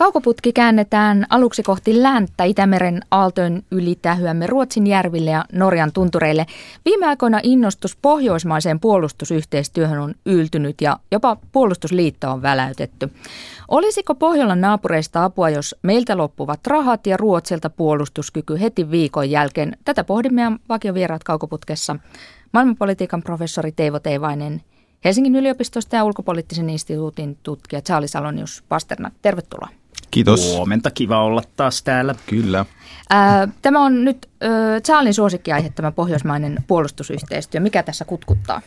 Kaukoputki käännetään aluksi kohti länttä Itämeren aaltojen yli tähyämme Ruotsin järville ja Norjan tuntureille. Viime aikoina innostus pohjoismaiseen puolustusyhteistyöhön on yltynyt ja jopa puolustusliitto on väläytetty. Olisiko Pohjolan naapureista apua, jos meiltä loppuvat rahat ja Ruotsilta puolustuskyky heti viikon jälkeen? Tätä pohdimme vakiovieraat Kaukoputkessa. Maailmanpolitiikan professori Teivo Teivainen Helsingin yliopistosta ja ulkopoliittisen instituutin tutkija Charles Alonius Pasternak. Tervetuloa. Kiitos. Huomenta, kiva olla taas täällä. Kyllä. Tämä on nyt Charlin suosikkiaihe, tämä pohjoismainen puolustusyhteistyö. Mikä tässä kutkuttaa?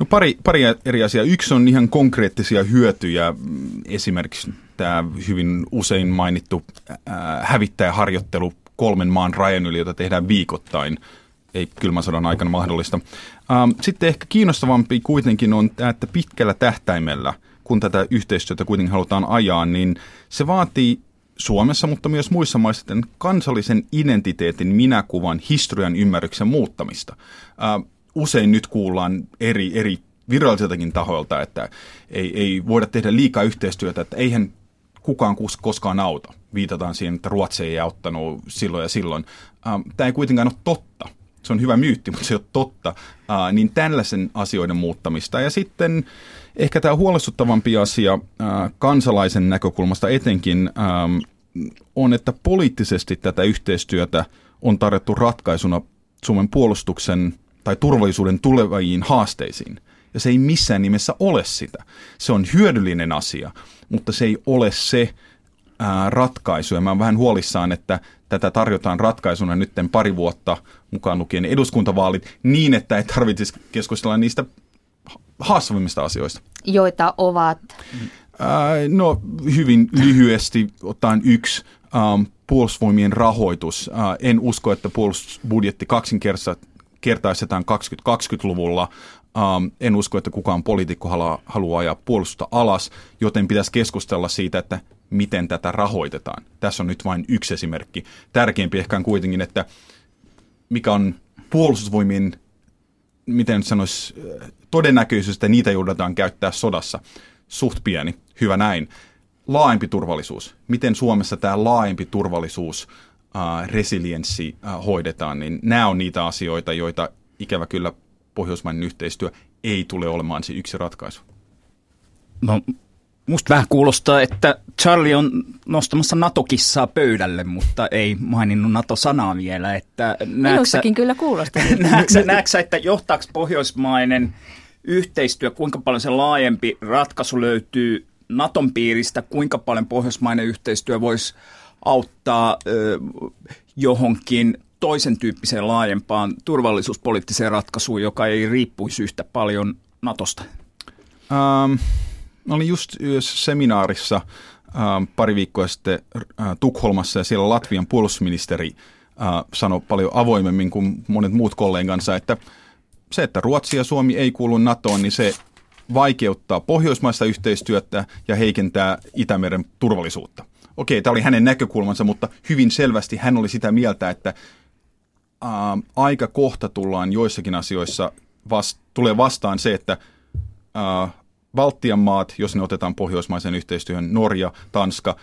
No pari, pari eri asiaa. Yksi on ihan konkreettisia hyötyjä. Esimerkiksi tämä hyvin usein mainittu hävittäjäharjoittelu kolmen maan rajan yli, jota tehdään viikoittain – ei kylmän sodan aikana mahdollista. Ähm, sitten ehkä kiinnostavampi kuitenkin on tämä, että pitkällä tähtäimellä, kun tätä yhteistyötä kuitenkin halutaan ajaa, niin se vaatii Suomessa, mutta myös muissa maissa kansallisen identiteetin, minäkuvan, historian ymmärryksen muuttamista. Usein nyt kuullaan eri, eri virallisiltakin tahoilta, että ei, ei voida tehdä liikaa yhteistyötä, että eihän kukaan koskaan auta. Viitataan siihen, että Ruotsi ei auttanut silloin ja silloin. Tämä ei kuitenkaan ole totta se on hyvä myytti, mutta se ei ole totta, niin tällaisen asioiden muuttamista. Ja sitten ehkä tämä huolestuttavampi asia ää, kansalaisen näkökulmasta etenkin ää, on, että poliittisesti tätä yhteistyötä on tarjottu ratkaisuna Suomen puolustuksen tai turvallisuuden tuleviin haasteisiin. Ja se ei missään nimessä ole sitä. Se on hyödyllinen asia, mutta se ei ole se ää, ratkaisu. Ja mä oon vähän huolissaan, että tätä tarjotaan ratkaisuna nyt pari vuotta mukaan lukien eduskuntavaalit niin, että ei tarvitsisi keskustella niistä haastavimmista asioista. Joita ovat? Ää, no hyvin lyhyesti ottaen yksi ähm, puolustusvoimien rahoitus. Äh, en usko, että puolustusbudjetti kaksinkertaistetaan 2020-luvulla. Ähm, en usko, että kukaan poliitikko haluaa, haluaa ajaa puolustusta alas, joten pitäisi keskustella siitä, että miten tätä rahoitetaan. Tässä on nyt vain yksi esimerkki. Tärkeämpi ehkä on kuitenkin, että mikä on puolustusvoimien, miten sanoisi, todennäköisyys, että niitä joudutaan käyttää sodassa. Suht pieni, hyvä näin. Laajempi turvallisuus. Miten Suomessa tämä laajempi turvallisuus, äh, resilienssi äh, hoidetaan, niin nämä on niitä asioita, joita ikävä kyllä pohjoismainen yhteistyö ei tule olemaan se yksi ratkaisu. No Musta vähän kuulostaa, että Charlie on nostamassa NATO-kissaa pöydälle, mutta ei maininnut NATO-sanaa vielä. Että Minussakin kyllä kuulostaa. Näetkö, näetkö että johtaako pohjoismainen yhteistyö, kuinka paljon se laajempi ratkaisu löytyy Naton piiristä, kuinka paljon pohjoismainen yhteistyö voisi auttaa ö, johonkin toisen tyyppiseen laajempaan turvallisuuspoliittiseen ratkaisuun, joka ei riippuisi yhtä paljon Natosta? Um. Mä olin just seminaarissa äh, pari viikkoa sitten äh, Tukholmassa ja siellä Latvian puolustusministeri äh, sanoi paljon avoimemmin kuin monet muut kollegansa, että se, että Ruotsi ja Suomi ei kuulu NATOon, niin se vaikeuttaa pohjoismaista yhteistyötä ja heikentää Itämeren turvallisuutta. Okei, tämä oli hänen näkökulmansa, mutta hyvin selvästi hän oli sitä mieltä, että ää, aika kohta tullaan joissakin asioissa, vast, tulee vastaan se, että ää, Baltian maat, jos ne otetaan pohjoismaisen yhteistyöhön, Norja, Tanska,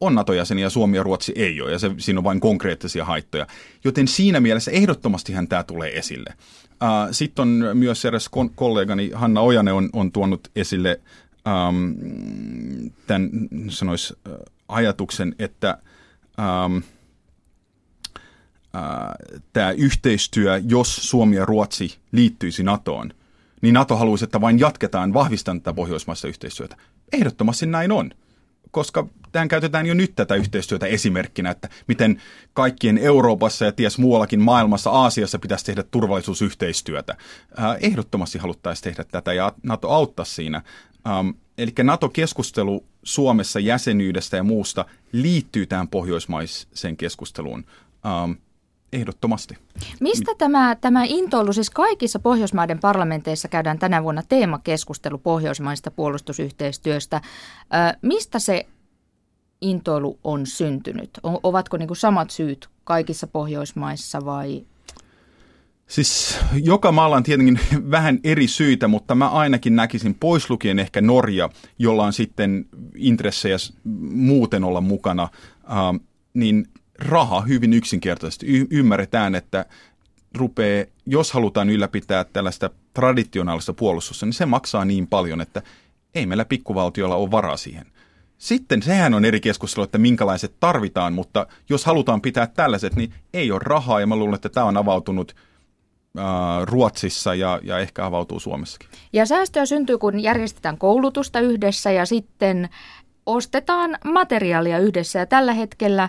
on NATO-jäseniä, Suomi ja Ruotsi ei ole, ja se, siinä on vain konkreettisia haittoja. Joten siinä mielessä ehdottomastihan tämä tulee esille. Sitten on myös eräs kollegani Hanna Ojane on, on tuonut esille um, tämän sanois, ajatuksen, että um, uh, tämä yhteistyö, jos Suomi ja Ruotsi liittyisi NATOon – niin NATO haluaisi, että vain jatketaan vahvistamaan tätä pohjoismaista yhteistyötä. Ehdottomasti näin on, koska tähän käytetään jo nyt tätä yhteistyötä esimerkkinä, että miten kaikkien Euroopassa ja ties muuallakin maailmassa, Aasiassa pitäisi tehdä turvallisuusyhteistyötä. Ehdottomasti haluttaisiin tehdä tätä ja NATO auttaa siinä. Eli NATO-keskustelu Suomessa jäsenyydestä ja muusta liittyy tähän pohjoismaiseen keskusteluun ehdottomasti. Mistä tämä, tämä intoilu, siis kaikissa Pohjoismaiden parlamenteissa käydään tänä vuonna teemakeskustelu pohjoismaista puolustusyhteistyöstä. Ö, mistä se intoilu on syntynyt? O, ovatko niin samat syyt kaikissa Pohjoismaissa vai? Siis joka maalla on tietenkin vähän eri syitä, mutta mä ainakin näkisin poislukien ehkä Norja, jolla on sitten intressejä muuten olla mukana, äh, niin raha hyvin yksinkertaisesti. Y- ymmärretään, että rupeaa, jos halutaan ylläpitää tällaista traditionaalista puolustusta, niin se maksaa niin paljon, että ei meillä pikkuvaltiolla ole varaa siihen. Sitten sehän on eri keskustelu, että minkälaiset tarvitaan, mutta jos halutaan pitää tällaiset, niin ei ole rahaa ja mä luulen, että tämä on avautunut Ruotsissa ja, ja ehkä avautuu Suomessakin. Ja säästöä syntyy, kun järjestetään koulutusta yhdessä ja sitten ostetaan materiaalia yhdessä. Ja tällä hetkellä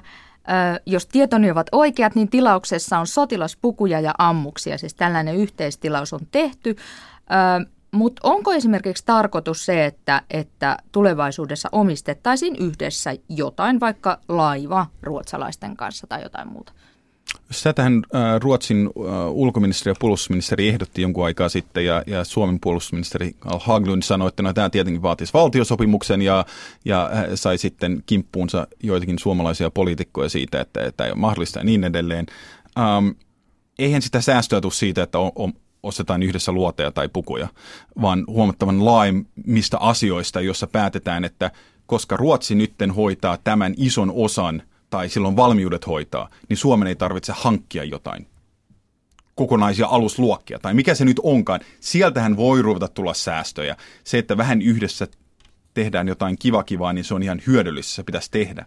jos tietoni ovat oikeat, niin tilauksessa on sotilaspukuja ja ammuksia, siis tällainen yhteistilaus on tehty. Mutta onko esimerkiksi tarkoitus se, että, että tulevaisuudessa omistettaisiin yhdessä jotain, vaikka laiva ruotsalaisten kanssa tai jotain muuta? Tätähän Ruotsin ulkoministeri ja puolustusministeri ehdotti jonkun aikaa sitten ja, ja Suomen puolustusministeri Al Haglund sanoi, että no, tämä tietenkin vaatisi valtiosopimuksen ja, ja sai sitten kimppuunsa joitakin suomalaisia poliitikkoja siitä, että tämä ei ole mahdollista ja niin edelleen. Ähm, eihän sitä säästöä tule siitä, että on, on, ostetaan yhdessä luoteja tai pukuja, vaan huomattavan laajemmista asioista, jossa päätetään, että koska Ruotsi nytten hoitaa tämän ison osan – tai silloin valmiudet hoitaa, niin Suomen ei tarvitse hankkia jotain kokonaisia alusluokkia tai mikä se nyt onkaan. Sieltähän voi ruveta tulla säästöjä. Se, että vähän yhdessä tehdään jotain kivakivaa, niin se on ihan hyödyllistä, se pitäisi tehdä.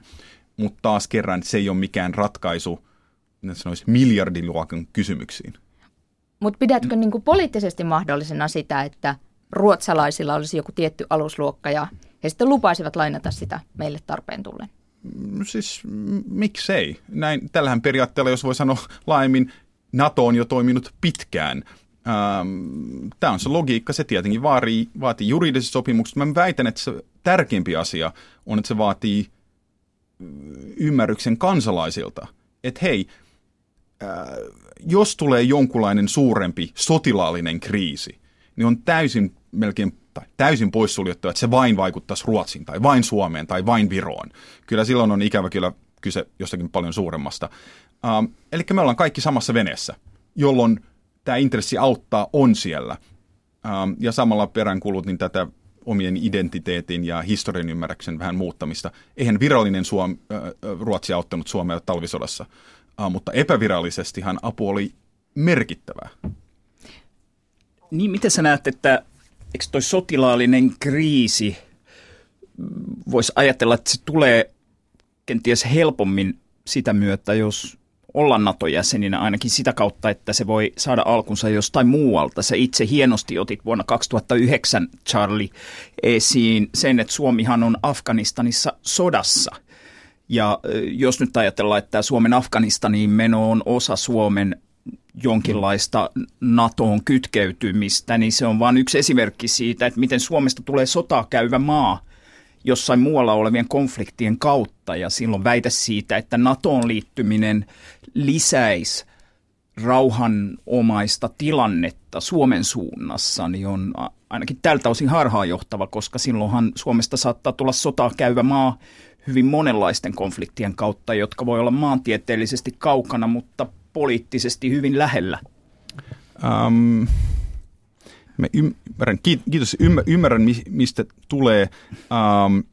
Mutta taas kerran se ei ole mikään ratkaisu sanoisi, miljardiluokan kysymyksiin. Mutta pidätkö niin kuin poliittisesti mahdollisena sitä, että ruotsalaisilla olisi joku tietty alusluokka ja he sitten lupaisivat lainata sitä meille tarpeen tullen? Siis miksei? Näin, tällähän periaatteella, jos voi sanoa laajemmin, NATO on jo toiminut pitkään. Ähm, Tämä on se logiikka, se tietenkin vaatii, vaatii juridiset sopimukset. Mä väitän, että se tärkeimpi asia on, että se vaatii ymmärryksen kansalaisilta. Että hei, äh, jos tulee jonkunlainen suurempi sotilaallinen kriisi, niin on täysin melkein tai täysin poissuljettu, että se vain vaikuttaisi Ruotsiin tai vain Suomeen tai vain Viroon. Kyllä silloin on ikävä kyllä kyse jostakin paljon suuremmasta. Ähm, eli me ollaan kaikki samassa veneessä, jolloin tämä intressi auttaa on siellä. Ähm, ja samalla peräänkuulutin tätä omien identiteetin ja historian ymmärryksen vähän muuttamista. Eihän virallinen Suom, äh, Ruotsi auttanut Suomea talvisodassa, äh, mutta epävirallisestihan apu oli merkittävää. Niin, miten sä näet, että eikö toi sotilaallinen kriisi, voisi ajatella, että se tulee kenties helpommin sitä myötä, jos olla NATO-jäseninä ainakin sitä kautta, että se voi saada alkunsa jostain muualta. Se itse hienosti otit vuonna 2009, Charlie, esiin sen, että Suomihan on Afganistanissa sodassa. Ja jos nyt ajatellaan, että Suomen Afganistaniin meno on osa Suomen jonkinlaista NATOon kytkeytymistä, niin se on vain yksi esimerkki siitä, että miten Suomesta tulee sotaa käyvä maa jossain muualla olevien konfliktien kautta. Ja silloin väitä siitä, että NATOon liittyminen lisäisi rauhanomaista tilannetta Suomen suunnassa, niin on ainakin tältä osin harhaanjohtava, koska silloinhan Suomesta saattaa tulla sotaa käyvä maa hyvin monenlaisten konfliktien kautta, jotka voi olla maantieteellisesti kaukana, mutta poliittisesti hyvin lähellä? Um, mä ymmärrän, kiitos, ymmärrän mistä tulee um,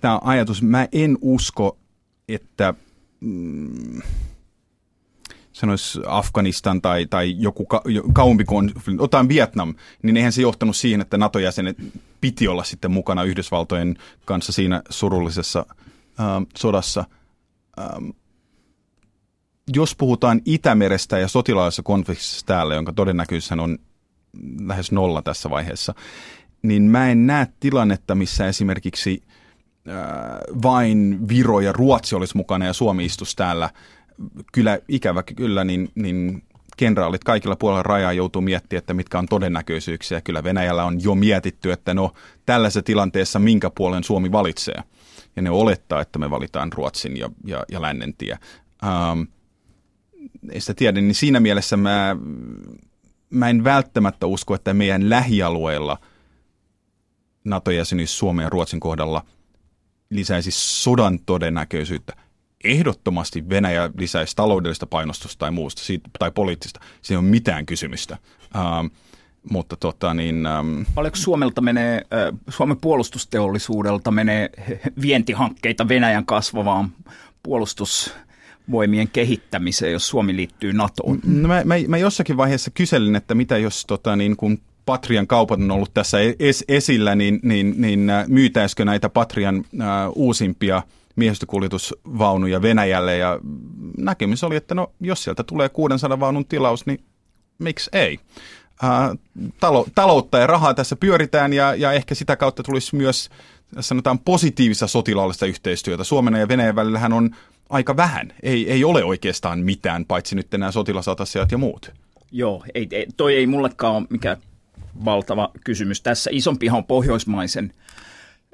tämä ajatus. Mä en usko, että mm, sanoisi Afganistan tai, tai joku ka, kauempi konflikti, otetaan Vietnam, niin eihän se johtanut siihen, että NATO-jäsenet piti olla sitten mukana Yhdysvaltojen kanssa siinä surullisessa ähm, sodassa. Ähm, jos puhutaan Itämerestä ja sotilaallisesta konfliktista täällä, jonka todennäköisyys on lähes nolla tässä vaiheessa, niin mä en näe tilannetta, missä esimerkiksi äh, vain Viro ja Ruotsi olisi mukana ja Suomi istuisi täällä. Kyllä ikävä kyllä, niin, niin kenraalit kaikilla puolilla rajaa joutuu miettimään, että mitkä on todennäköisyyksiä. Kyllä Venäjällä on jo mietitty, että no tällaisessa tilanteessa minkä puolen Suomi valitsee. Ja ne olettaa, että me valitaan Ruotsin ja, ja, ja lännen tie. Ähm, ei sitä tiedä, niin siinä mielessä mä, mä en välttämättä usko, että meidän lähialueilla NATO-jäsenyys Suomen ja Ruotsin kohdalla lisäisi sodan todennäköisyyttä. ehdottomasti Venäjä lisäisi taloudellista painostusta tai muusta, tai poliittista. Se ei ole mitään kysymystä. Ähm, mutta tota niin... Ähm, Paljonko Suomelta menee, äh, Suomen puolustusteollisuudelta menee vientihankkeita Venäjän kasvavaan puolustusvoimien kehittämiseen, jos Suomi liittyy NATOon? No mä, mä, mä jossakin vaiheessa kyselin, että mitä jos tota, niin kun Patrian kaupat on ollut tässä es, esillä, niin, niin, niin äh, myytäisikö näitä Patrian äh, uusimpia miehistökuljetusvaunuja Venäjälle ja näkemys oli, että no jos sieltä tulee 600 vaunun tilaus, niin miksi ei? Äh, talo, taloutta ja rahaa tässä pyöritään ja, ja ehkä sitä kautta tulisi myös sanotaan positiivista sotilaallista yhteistyötä. Suomen ja Venäjän välillähän on aika vähän. Ei, ei ole oikeastaan mitään, paitsi nyt nämä sotilasatasiat ja muut. Joo, ei, ei, toi ei mullekaan ole mikään valtava kysymys. Tässä isompihan on pohjoismaisen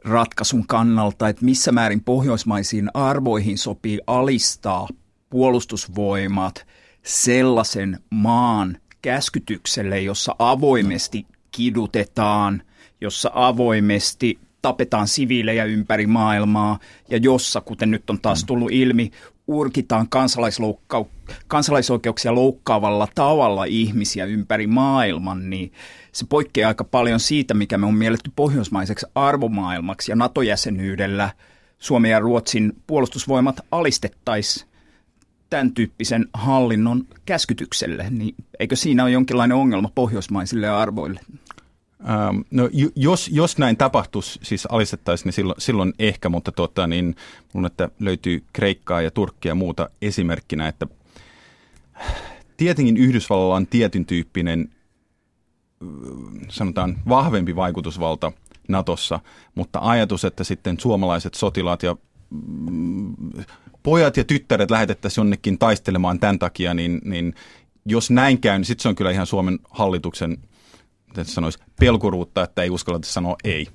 ratkaisun kannalta, että missä määrin pohjoismaisiin arvoihin sopii alistaa puolustusvoimat sellaisen maan käskytykselle, jossa avoimesti kidutetaan, jossa avoimesti tapetaan siviilejä ympäri maailmaa ja jossa, kuten nyt on taas mm. tullut ilmi, urkitaan kansalaisoikeuksia loukkaavalla tavalla ihmisiä ympäri maailman, niin se poikkeaa aika paljon siitä, mikä me on mielletty pohjoismaiseksi arvomaailmaksi ja NATO-jäsenyydellä Suomen ja Ruotsin puolustusvoimat alistettaisiin tämän tyyppisen hallinnon käskytykselle, niin eikö siinä ole jonkinlainen ongelma pohjoismaisille arvoille? Ähm, no, jos, jos näin tapahtuisi, siis alistettaisiin, niin silloin, silloin ehkä, mutta tota, niin, mun, että löytyy Kreikkaa ja Turkkia ja muuta esimerkkinä, että tietenkin Yhdysvalloilla on tietyn tyyppinen, sanotaan, vahvempi vaikutusvalta Natossa, mutta ajatus, että sitten suomalaiset sotilaat ja mm, pojat ja tyttäret lähetettäisiin jonnekin taistelemaan tämän takia, niin, niin jos näin käy, niin sitten se on kyllä ihan Suomen hallituksen – sanoisi, pelkuruutta, että ei uskalleta sanoa ei.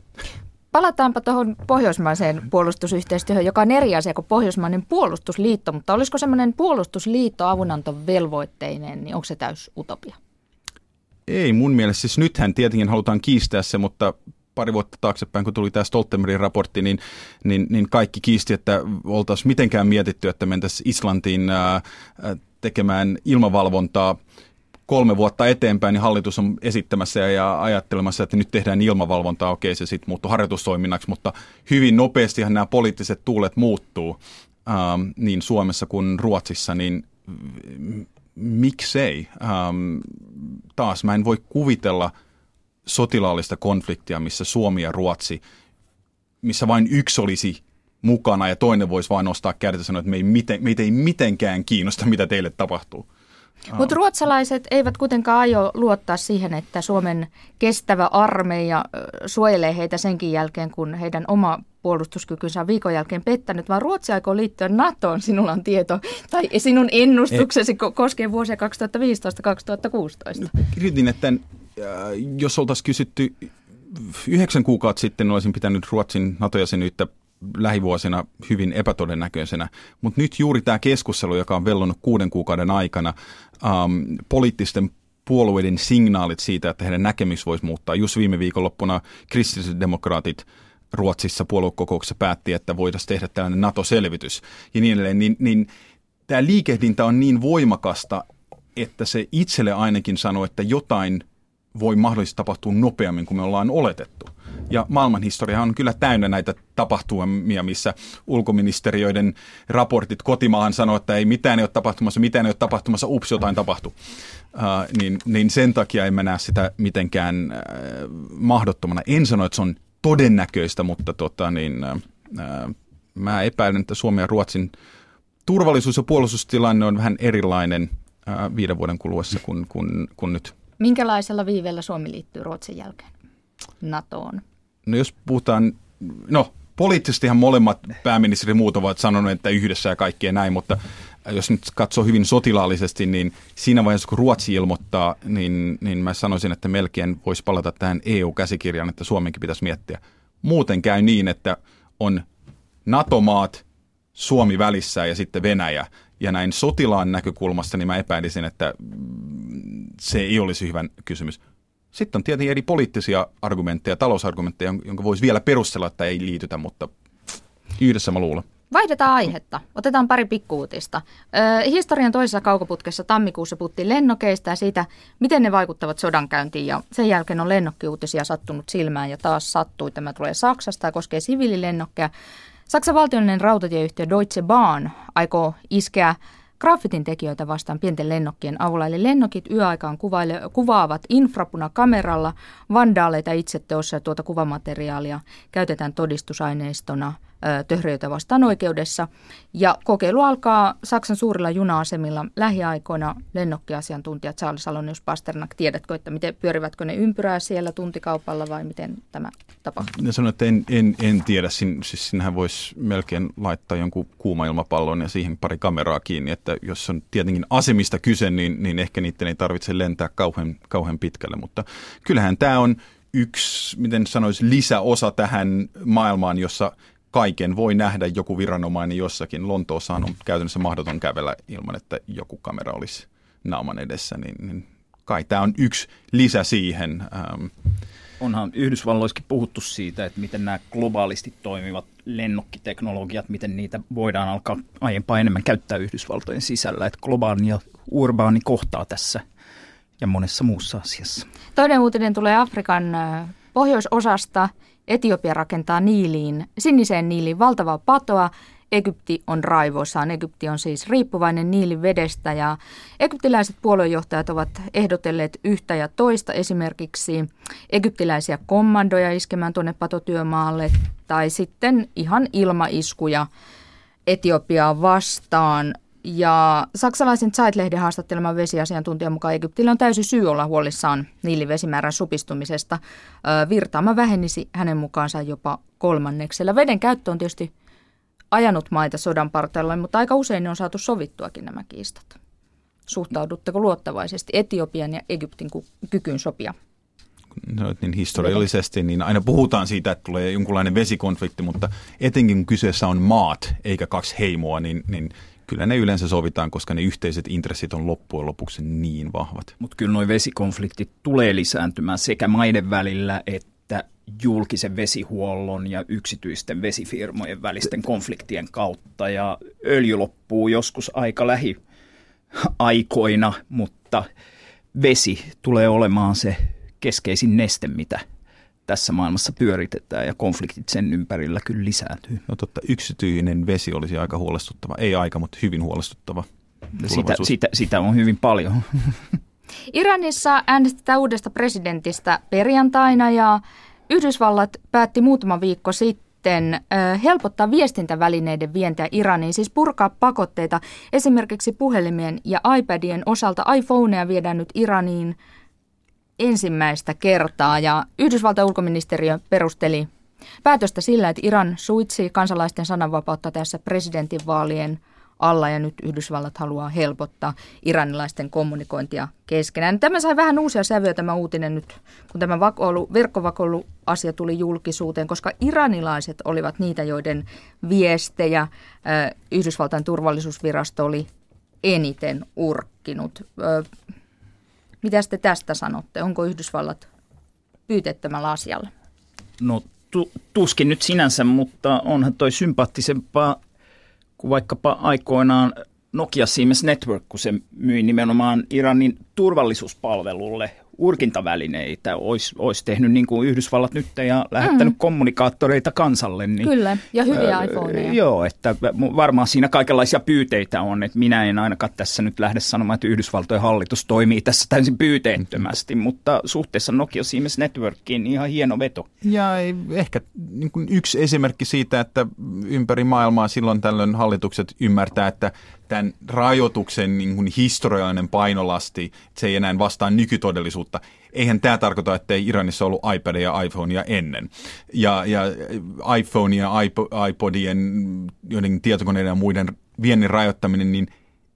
Palataanpa tuohon pohjoismaiseen puolustusyhteistyöhön, joka on eri asia kuin pohjoismainen puolustusliitto, mutta olisiko semmoinen puolustusliitto avunanto velvoitteinen, niin onko se täys utopia? Ei mun mielestä. Siis nythän tietenkin halutaan kiistää se, mutta pari vuotta taaksepäin, kun tuli tämä Stoltenbergin raportti, niin, niin, niin kaikki kiisti, että oltaisiin mitenkään mietitty, että mentäisiin Islantiin ää, tekemään ilmavalvontaa – kolme vuotta eteenpäin, niin hallitus on esittämässä ja ajattelemassa, että nyt tehdään ilmavalvontaa, okei se sitten muuttuu harjoitustoiminnaksi, mutta hyvin nopeastihan nämä poliittiset tuulet muuttuu ähm, niin Suomessa kuin Ruotsissa, niin miksei? Ähm, taas mä en voi kuvitella sotilaallista konfliktia, missä Suomi ja Ruotsi, missä vain yksi olisi mukana ja toinen voisi vain nostaa kädet ja sanoa, että me ei miten, meitä ei mitenkään kiinnosta, mitä teille tapahtuu. Mutta ruotsalaiset eivät kuitenkaan aio luottaa siihen, että Suomen kestävä armeija suojelee heitä senkin jälkeen, kun heidän oma puolustuskykynsä on viikon jälkeen pettänyt, vaan Ruotsi aikoo liittyä NATOon, sinulla on tieto, tai sinun ennustuksesi Ei. koskee vuosia 2015-2016. Kirjoitin, että äh, jos oltaisiin kysytty yhdeksän kuukautta sitten, olisin pitänyt Ruotsin NATO-jäsenyyttä lähivuosina hyvin epätodennäköisenä. Mutta nyt juuri tämä keskustelu, joka on vellonut kuuden kuukauden aikana, ähm, poliittisten puolueiden signaalit siitä, että heidän näkemys voisi muuttaa. Just viime viikonloppuna kristilliset demokraatit Ruotsissa puoluekokouksessa päätti, että voitaisiin tehdä tällainen NATO-selvitys ja niin edelleen, niin, niin tämä liikehdintä on niin voimakasta, että se itselle ainakin sanoo, että jotain voi mahdollisesti tapahtua nopeammin kuin me ollaan oletettu. Ja maailmanhistoria on kyllä täynnä näitä tapahtumia, missä ulkoministeriöiden raportit kotimaahan sanoo, että ei mitään ei ole tapahtumassa, mitään ei ole tapahtumassa, ups, jotain tapahtuu. Uh, niin, niin sen takia en mä näe sitä mitenkään uh, mahdottomana. En sano, että se on todennäköistä, mutta tota, niin, uh, mä epäilen, että Suomen ja Ruotsin turvallisuus- ja puolustustilanne on vähän erilainen uh, viiden vuoden kuluessa kuin, kuin, kuin nyt. Minkälaisella viiveellä Suomi liittyy Ruotsin jälkeen NATOon? No jos puhutaan, no poliittisestihan molemmat pääministeri muut ovat sanoneet, että yhdessä ja kaikkea näin, mutta jos nyt katsoo hyvin sotilaallisesti, niin siinä vaiheessa kun Ruotsi ilmoittaa, niin, niin mä sanoisin, että melkein voisi palata tähän EU-käsikirjaan, että Suomenkin pitäisi miettiä. Muuten käy niin, että on NATO-maat, Suomi välissä ja sitten Venäjä. Ja näin sotilaan näkökulmasta, niin mä epäilisin, että se ei olisi hyvä kysymys. Sitten on tietenkin eri poliittisia argumentteja, talousargumentteja, jonka voisi vielä perustella, että ei liitytä, mutta yhdessä mä luulen. Vaihdetaan aihetta. Otetaan pari pikkuutista. Ö, historian toisessa kaukoputkessa tammikuussa puhuttiin lennokeista ja siitä, miten ne vaikuttavat sodankäyntiin. Ja sen jälkeen on lennokkiuutisia sattunut silmään ja taas sattui. Tämä tulee Saksasta ja koskee siviililennokkeja. Saksan valtiollinen rautatieyhtiö Deutsche Bahn aikoo iskeä graffitin tekijöitä vastaan pienten lennokkien avulla. Eli lennokit yöaikaan kuvaile, kuvaavat infrapunakameralla vandaaleita itseteossa ja tuota kuvamateriaalia käytetään todistusaineistona – töhröitä vastaan oikeudessa. Ja kokeilu alkaa Saksan suurilla juna-asemilla lähiaikoina. Lennokkiasiantuntija Charles Alonius Pasternak, tiedätkö, että miten pyörivätkö ne ympyrää siellä tuntikaupalla vai miten tämä tapahtuu? Ja sanon, että en, en, en tiedä. Sin, siis sinähän voisi melkein laittaa jonkun kuuma ilmapallon ja siihen pari kameraa kiinni, että jos on tietenkin asemista kyse, niin, niin ehkä niiden ei tarvitse lentää kauhean, kauhean pitkälle, mutta kyllähän tämä on yksi, miten sanoisi, lisäosa tähän maailmaan, jossa kaiken voi nähdä joku viranomainen jossakin. Lontoossa on käytännössä mahdoton kävellä ilman, että joku kamera olisi naaman edessä, niin, niin kai tämä on yksi lisä siihen. Ähm. Onhan Yhdysvalloissakin puhuttu siitä, että miten nämä globaalisti toimivat lennokkiteknologiat, miten niitä voidaan alkaa aiempaa enemmän käyttää Yhdysvaltojen sisällä, että globaali ja urbaani kohtaa tässä ja monessa muussa asiassa. Toinen uutinen tulee Afrikan äh, pohjoisosasta – Etiopia rakentaa Niiliin, siniseen Niiliin valtavaa patoa. Egypti on raivoissaan. Egypti on siis riippuvainen Niilin vedestä ja egyptiläiset puoluejohtajat ovat ehdotelleet yhtä ja toista esimerkiksi egyptiläisiä kommandoja iskemään tuonne patotyömaalle tai sitten ihan ilmaiskuja Etiopiaa vastaan. Ja saksalaisen Zeitlehden haastatteleman vesiasiantuntijan mukaan Egyptillä on täysi syy olla huolissaan Niilin vesimäärän supistumisesta. Virtaama vähenisi hänen mukaansa jopa kolmanneksella. Veden käyttö on tietysti ajanut maita sodan partailla, mutta aika usein ne on saatu sovittuakin nämä kiistat. Suhtaudutteko luottavaisesti Etiopian ja Egyptin kykyyn sopia? No, niin historiallisesti, niin aina puhutaan siitä, että tulee jonkunlainen vesikonflikti, mutta etenkin kun kyseessä on maat eikä kaksi heimoa, niin, niin kyllä ne yleensä sovitaan, koska ne yhteiset intressit on loppujen lopuksi niin vahvat. Mutta kyllä nuo vesikonfliktit tulee lisääntymään sekä maiden välillä että julkisen vesihuollon ja yksityisten vesifirmojen välisten konfliktien kautta. Ja öljy loppuu joskus aika lähiaikoina, mutta vesi tulee olemaan se keskeisin neste, mitä tässä maailmassa pyöritetään ja konfliktit sen ympärillä kyllä lisääntyy. No totta, yksityinen vesi olisi aika huolestuttava. Ei aika, mutta hyvin huolestuttava. Sitä, sitä, sitä on hyvin paljon. Iranissa äänestetään uudesta presidentistä perjantaina ja Yhdysvallat päätti muutama viikko sitten helpottaa viestintävälineiden vientiä Iraniin, siis purkaa pakotteita esimerkiksi puhelimien ja iPadien osalta. iPhoneja viedään nyt Iraniin ensimmäistä kertaa ja Yhdysvaltain ulkoministeriö perusteli päätöstä sillä, että Iran suitsi kansalaisten sananvapautta tässä presidentinvaalien alla ja nyt Yhdysvallat haluaa helpottaa iranilaisten kommunikointia keskenään. Tämä sai vähän uusia sävyjä tämä uutinen nyt, kun tämä vakoilu, verkkovakoiluasia tuli julkisuuteen, koska iranilaiset olivat niitä, joiden viestejä Yhdysvaltain turvallisuusvirasto oli eniten urkkinut. Mitä te tästä sanotte? Onko Yhdysvallat pyytettömällä asialla? No tu, tuskin nyt sinänsä, mutta onhan toi sympaattisempaa kuin vaikkapa aikoinaan Nokia Siemens Network, kun se myi nimenomaan Iranin turvallisuuspalvelulle urkintavälineitä, olisi, olisi tehnyt niin kuin Yhdysvallat nyt ja lähettänyt mm. kommunikaattoreita kansalle. Niin, Kyllä, ja hyviä äh, iPhoneja. Joo, että varmaan siinä kaikenlaisia pyyteitä on, että minä en ainakaan tässä nyt lähde sanomaan, että Yhdysvaltojen hallitus toimii tässä täysin pyyteettömästi, mm. mutta suhteessa Nokia Siemens Networkiin niin ihan hieno veto. Ja ehkä niin kuin yksi esimerkki siitä, että ympäri maailmaa silloin tällöin hallitukset ymmärtää, että tämän rajoituksen niin kuin historiallinen painolasti, että se ei enää vastaa nykytodellisuutta. Eihän tämä tarkoita, että ei Iranissa ollut iPadia ja iPhonea ennen. Ja, ja iPhone ja iPodien, joiden tietokoneiden ja muiden viennin rajoittaminen, niin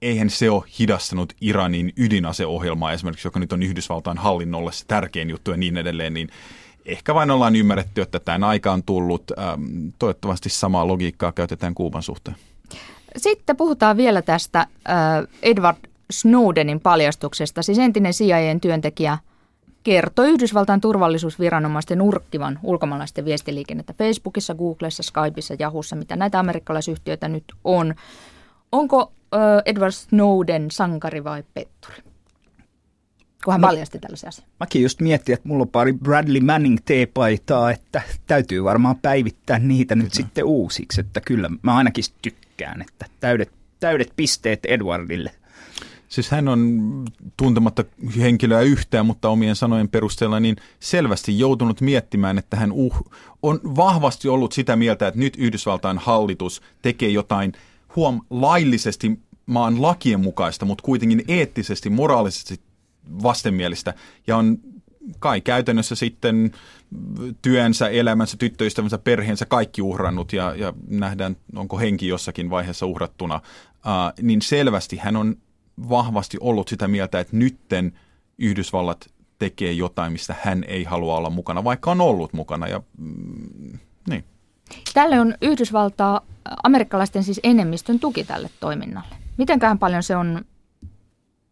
eihän se ole hidastanut Iranin ydinaseohjelmaa esimerkiksi, joka nyt on Yhdysvaltain hallinnolle se tärkein juttu ja niin edelleen, niin ehkä vain ollaan ymmärretty, että tämän aika on tullut. Ähm, toivottavasti samaa logiikkaa käytetään Kuuban suhteen. Sitten puhutaan vielä tästä äh, Edward Snowdenin paljastuksesta, siis entinen CIA työntekijä kertoi Yhdysvaltain turvallisuusviranomaisten urkkivan ulkomaalaisten viestiliikennettä Facebookissa, Googlessa, Skypeissa, Yahoossa, mitä näitä amerikkalaisyhtiöitä nyt on. Onko äh, Edward Snowden sankari vai petturi? kun hän paljasti tällaisia asioita. Mäkin just miettin, että mulla on pari Bradley Manning teepaitaa, että täytyy varmaan päivittää niitä nyt no. sitten uusiksi. Että kyllä mä ainakin tykkään, että täydet, täydet pisteet Edwardille. Siis hän on tuntematta henkilöä yhtään, mutta omien sanojen perusteella niin selvästi joutunut miettimään, että hän uh, on vahvasti ollut sitä mieltä, että nyt Yhdysvaltain hallitus tekee jotain huom laillisesti maan lakien mukaista, mutta kuitenkin eettisesti, moraalisesti vastenmielistä ja on kai käytännössä sitten työnsä, elämänsä, tyttöystävänsä, perheensä kaikki uhrannut ja, ja nähdään, onko henki jossakin vaiheessa uhrattuna, uh, niin selvästi hän on vahvasti ollut sitä mieltä, että nytten Yhdysvallat tekee jotain, mistä hän ei halua olla mukana, vaikka on ollut mukana. Ja, mm, niin. Tälle on Yhdysvaltaa, amerikkalaisten siis enemmistön tuki tälle toiminnalle. Mitenkään paljon se on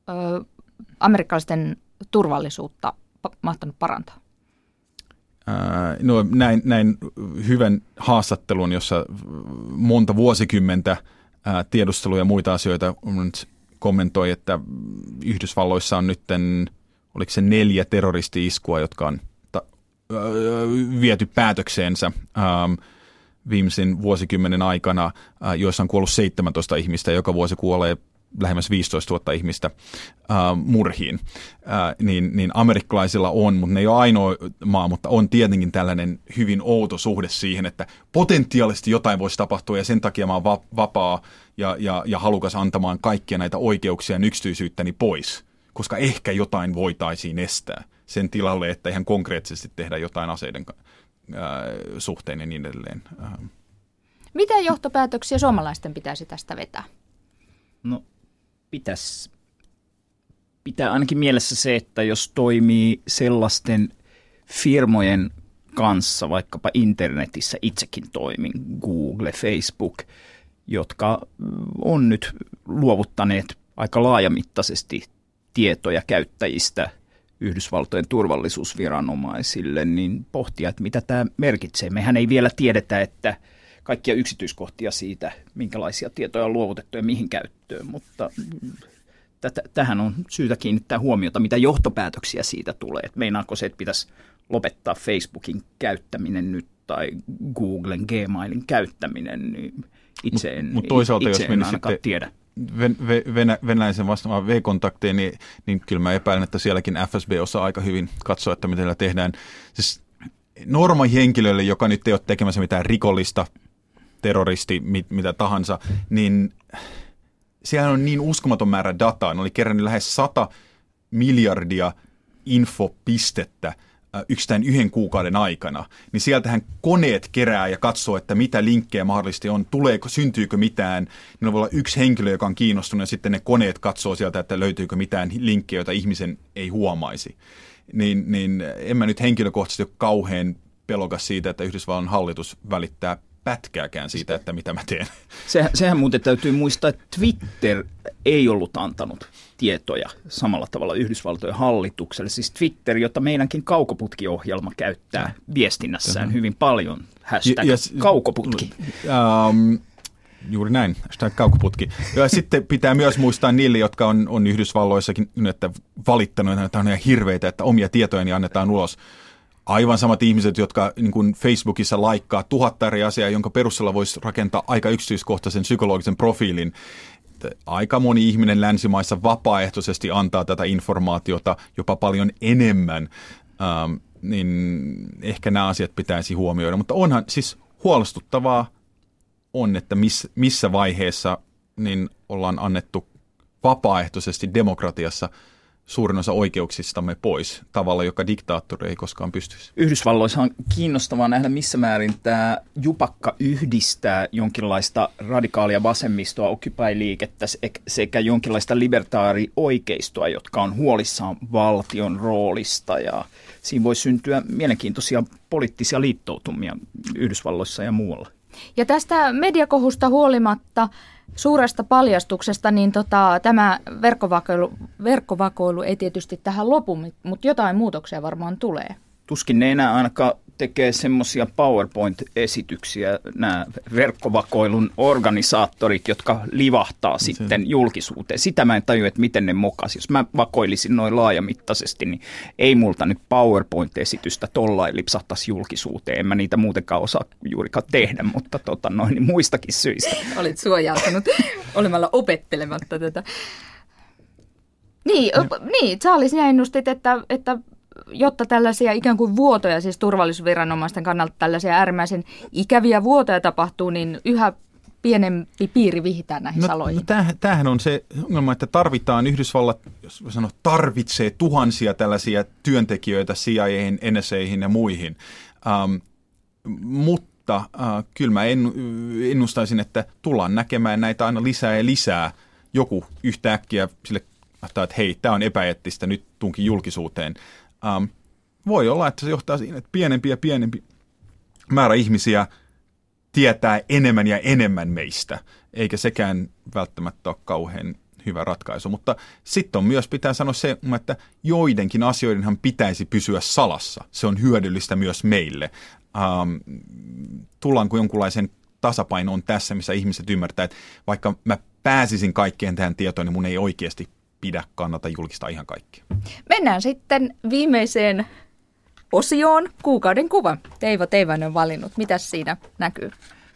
ö, amerikkalaisten turvallisuutta mahtanut parantaa? no näin, näin hyvän haastattelun, jossa monta vuosikymmentä tiedustelu ja muita asioita kommentoi, että Yhdysvalloissa on nyt, oliko se neljä terroristi-iskua, jotka on ta- viety päätökseensä viimeisen vuosikymmenen aikana, joissa on kuollut 17 ihmistä, joka vuosi kuolee lähemmäs 15 000 ihmistä äh, murhiin, äh, niin, niin amerikkalaisilla on, mutta ne ei ole ainoa maa, mutta on tietenkin tällainen hyvin outo suhde siihen, että potentiaalisesti jotain voisi tapahtua ja sen takia mä oon va- vapaa ja, ja, ja halukas antamaan kaikkia näitä oikeuksia ja yksityisyyttäni pois, koska ehkä jotain voitaisiin estää sen tilalle, että ihan konkreettisesti tehdä jotain aseiden äh, suhteen ja niin edelleen. Äh. Mitä johtopäätöksiä suomalaisten pitäisi tästä vetää? No pitäisi pitää ainakin mielessä se, että jos toimii sellaisten firmojen kanssa, vaikkapa internetissä itsekin toimin, Google, Facebook, jotka on nyt luovuttaneet aika laajamittaisesti tietoja käyttäjistä Yhdysvaltojen turvallisuusviranomaisille, niin pohtia, että mitä tämä merkitsee. Mehän ei vielä tiedetä, että – kaikkia yksityiskohtia siitä, minkälaisia tietoja on luovutettu ja mihin käyttöön, mutta tätä, tähän on syytä kiinnittää huomiota, mitä johtopäätöksiä siitä tulee. Et meinaako se, että pitäisi lopettaa Facebookin käyttäminen nyt tai Googlen Gmailin käyttäminen, niin itse en, mut, toisaalta, itse jos en ainakaan tiedä. Ven, venä, venäläisen vastaamaan V-kontakteen, niin, niin kyllä mä epäilen, että sielläkin FSB osaa aika hyvin katsoa, että miten tehdään. Siis norma henkilölle, joka nyt ei ole tekemässä mitään rikollista, terroristi, mit, mitä tahansa, niin siellä on niin uskomaton määrä dataa. Ne oli kerännyt lähes 100 miljardia infopistettä yksittäin yhden kuukauden aikana, niin sieltähän koneet kerää ja katsoo, että mitä linkkejä mahdollisesti on, tuleeko, syntyykö mitään. Niin voi olla yksi henkilö, joka on kiinnostunut ja sitten ne koneet katsoo sieltä, että löytyykö mitään linkkejä, joita ihmisen ei huomaisi. Niin, niin en mä nyt henkilökohtaisesti ole kauhean pelokas siitä, että Yhdysvallan hallitus välittää pätkääkään siitä, että mitä mä teen. Sehän, sehän muuten täytyy muistaa, että Twitter ei ollut antanut tietoja samalla tavalla Yhdysvaltojen hallitukselle. Siis Twitter, jota meidänkin kaukoputkiohjelma käyttää viestinnässään hyvin paljon. Hashtag ja, ja, kaukoputki. Um, Juuri näin, hashtag kaukoputki. Ja sitten pitää myös muistaa niille, jotka on, on Yhdysvalloissakin että valittanut, että on ihan hirveitä, että omia tietojani annetaan ulos aivan samat ihmiset, jotka niin kuin Facebookissa laikkaa tuhatta eri asiaa, jonka perusteella voisi rakentaa aika yksityiskohtaisen psykologisen profiilin. Aika moni ihminen länsimaissa vapaaehtoisesti antaa tätä informaatiota jopa paljon enemmän, ähm, niin ehkä nämä asiat pitäisi huomioida. Mutta onhan siis huolestuttavaa on, että miss, missä vaiheessa niin ollaan annettu vapaaehtoisesti demokratiassa – suurin osa oikeuksistamme pois tavalla, joka diktaattori ei koskaan pystyisi. Yhdysvalloissa on kiinnostavaa nähdä, missä määrin tämä jupakka yhdistää jonkinlaista radikaalia vasemmistoa, Occupy-liikettä sekä jonkinlaista libertaari-oikeistoa, jotka on huolissaan valtion roolista ja siinä voi syntyä mielenkiintoisia poliittisia liittoutumia Yhdysvalloissa ja muualla. Ja tästä mediakohusta huolimatta suuresta paljastuksesta, niin tota, tämä verkkovakoilu, verkkovakoilu ei tietysti tähän lopu, mutta jotain muutoksia varmaan tulee. Tuskin ne enää ainakaan tekee semmoisia PowerPoint-esityksiä, nämä verkkovakoilun organisaattorit, jotka livahtaa se. sitten julkisuuteen. Sitä mä en tajua, että miten ne mokas. Jos mä vakoilisin noin laajamittaisesti, niin ei multa nyt PowerPoint-esitystä tollain lipsahtaisi julkisuuteen. En mä niitä muutenkaan osaa juurikaan tehdä, mutta tota, noin niin muistakin syistä. Olit suojautunut olemalla opettelematta tätä. Niin, op, niin Charles, sinä ennustit, että, että jotta tällaisia ikään kuin vuotoja, siis turvallisuusviranomaisten kannalta tällaisia äärimmäisen ikäviä vuotoja tapahtuu, niin yhä pienempi piiri vihitään näihin no, saloihin. No tämähän, tämähän on se ongelma, että tarvitaan, Yhdysvallat jos sano, tarvitsee tuhansia tällaisia työntekijöitä CIAihin, NSAihin ja muihin. Um, mutta uh, kyllä mä ennustaisin, että tullaan näkemään näitä aina lisää ja lisää. Joku yhtäkkiä sille että hei, tämä on epäeettistä, nyt tunkin julkisuuteen. Um, voi olla, että se johtaa siihen, että pienempi ja pienempi määrä ihmisiä tietää enemmän ja enemmän meistä, eikä sekään välttämättä ole kauhean hyvä ratkaisu. Mutta sitten on myös pitää sanoa se, että joidenkin asioidenhan pitäisi pysyä salassa. Se on hyödyllistä myös meille. Um, tullaanko jonkunlaisen tasapainoon tässä, missä ihmiset ymmärtää, että vaikka mä pääsisin kaikkeen tähän tietoon, niin mun ei oikeasti pidä kannata julkista ihan kaikki. Mennään sitten viimeiseen osioon, kuukauden kuva. Teivo Teivainen on valinnut. Mitäs siinä näkyy?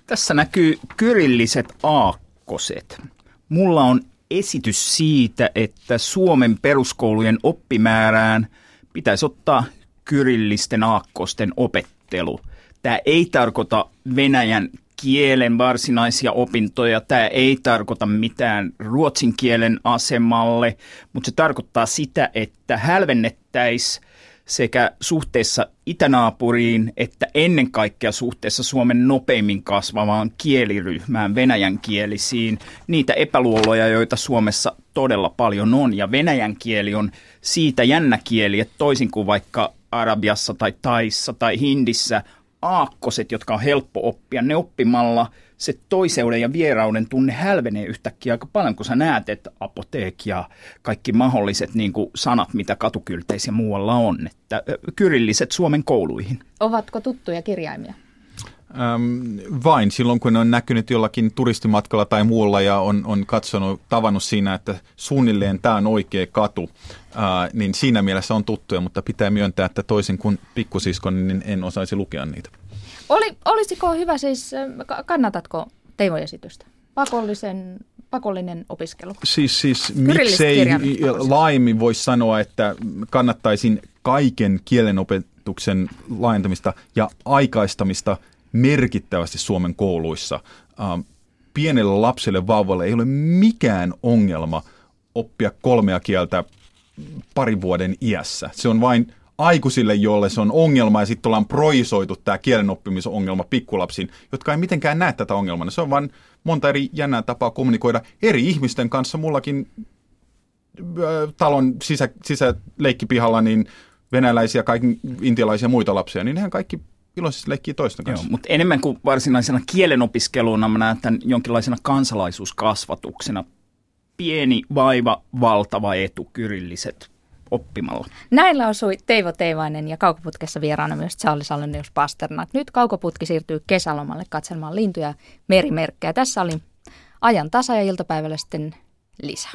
Tässä näkyy kyrilliset aakkoset. Mulla on esitys siitä, että Suomen peruskoulujen oppimäärään pitäisi ottaa kyrillisten aakkosten opettelu. Tämä ei tarkoita Venäjän kielen varsinaisia opintoja. Tämä ei tarkoita mitään ruotsin kielen asemalle, mutta se tarkoittaa sitä, että hälvennettäisiin sekä suhteessa itänaapuriin että ennen kaikkea suhteessa Suomen nopeimmin kasvavaan kieliryhmään, venäjän kielisiin, niitä epäluuloja, joita Suomessa todella paljon on. Ja venäjän kieli on siitä jännä kieli, että toisin kuin vaikka Arabiassa tai Taissa tai Hindissä aakkoset, jotka on helppo oppia, ne oppimalla se toiseuden ja vierauden tunne hälvenee yhtäkkiä aika paljon, kun sä näet, että apoteek ja kaikki mahdolliset niin kuin sanat, mitä katukylteissä muualla on, että kyrilliset Suomen kouluihin. Ovatko tuttuja kirjaimia? Ähm, vain silloin, kun ne on näkynyt jollakin turistimatkalla tai muulla ja on, on katsonut, tavannut siinä, että suunnilleen tämä on oikea katu, äh, niin siinä mielessä on tuttuja, mutta pitää myöntää, että toisin kuin pikkusiskon, niin en osaisi lukea niitä. Oli, olisiko hyvä siis, kannatatko Teivo-esitystä? Pakollisen, pakollinen opiskelu? Siis, siis miksei laajemmin voisi sanoa, että kannattaisin kaiken kielenopetuksen laajentamista ja aikaistamista – merkittävästi Suomen kouluissa. Ähm, pienelle lapselle, vauvalle ei ole mikään ongelma oppia kolmea kieltä parin vuoden iässä. Se on vain aikuisille, joille se on ongelma, ja sitten ollaan proisoitu tämä kielen oppimisongelma pikkulapsiin, jotka ei mitenkään näe tätä ongelmaa. Se on vain monta eri jännää tapaa kommunikoida eri ihmisten kanssa. Mullakin äh, talon sisä, sisäleikkipihalla niin venäläisiä, kaikki intialaisia muita lapsia, niin nehän kaikki iloisesti leikkii toisten kanssa. Joo, mutta enemmän kuin varsinaisena kielenopiskeluna mä näen tämän jonkinlaisena kansalaisuuskasvatuksena. Pieni vaiva, valtava etu, kyrilliset oppimalla. Näin lausui Teivo Teivainen ja kaukoputkessa vieraana myös Charles Allenius Pasternak. Nyt kaukoputki siirtyy kesälomalle katselmaan lintuja merimerkkejä. Tässä oli ajan tasa ja iltapäivällä sitten lisää.